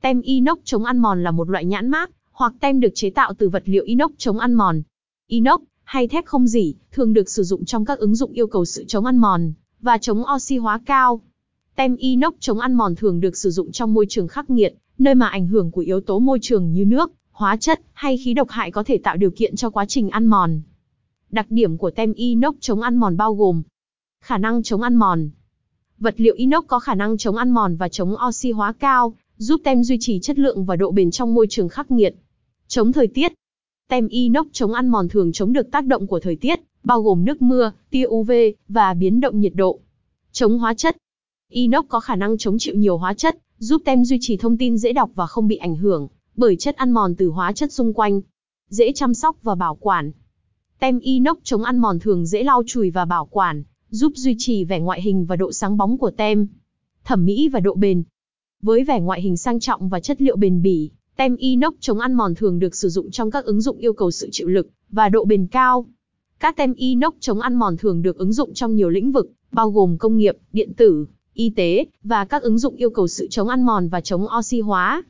Tem inox chống ăn mòn là một loại nhãn mác, hoặc tem được chế tạo từ vật liệu inox chống ăn mòn. Inox, hay thép không rỉ, thường được sử dụng trong các ứng dụng yêu cầu sự chống ăn mòn, và chống oxy hóa cao. Tem inox chống ăn mòn thường được sử dụng trong môi trường khắc nghiệt, nơi mà ảnh hưởng của yếu tố môi trường như nước, hóa chất, hay khí độc hại có thể tạo điều kiện cho quá trình ăn mòn. Đặc điểm của tem inox chống ăn mòn bao gồm khả năng chống ăn mòn. Vật liệu inox có khả năng chống ăn mòn và chống oxy hóa cao, giúp tem duy trì chất lượng và độ bền trong môi trường khắc nghiệt. Chống thời tiết. Tem inox chống ăn mòn thường chống được tác động của thời tiết, bao gồm nước mưa, tia UV và biến động nhiệt độ. Chống hóa chất. Inox có khả năng chống chịu nhiều hóa chất, giúp tem duy trì thông tin dễ đọc và không bị ảnh hưởng bởi chất ăn mòn từ hóa chất xung quanh. Dễ chăm sóc và bảo quản. Tem inox chống ăn mòn thường dễ lau chùi và bảo quản, giúp duy trì vẻ ngoại hình và độ sáng bóng của tem. Thẩm mỹ và độ bền. Với vẻ ngoại hình sang trọng và chất liệu bền bỉ, tem inox chống ăn mòn thường được sử dụng trong các ứng dụng yêu cầu sự chịu lực và độ bền cao. Các tem inox chống ăn mòn thường được ứng dụng trong nhiều lĩnh vực, bao gồm công nghiệp, điện tử, y tế và các ứng dụng yêu cầu sự chống ăn mòn và chống oxy hóa.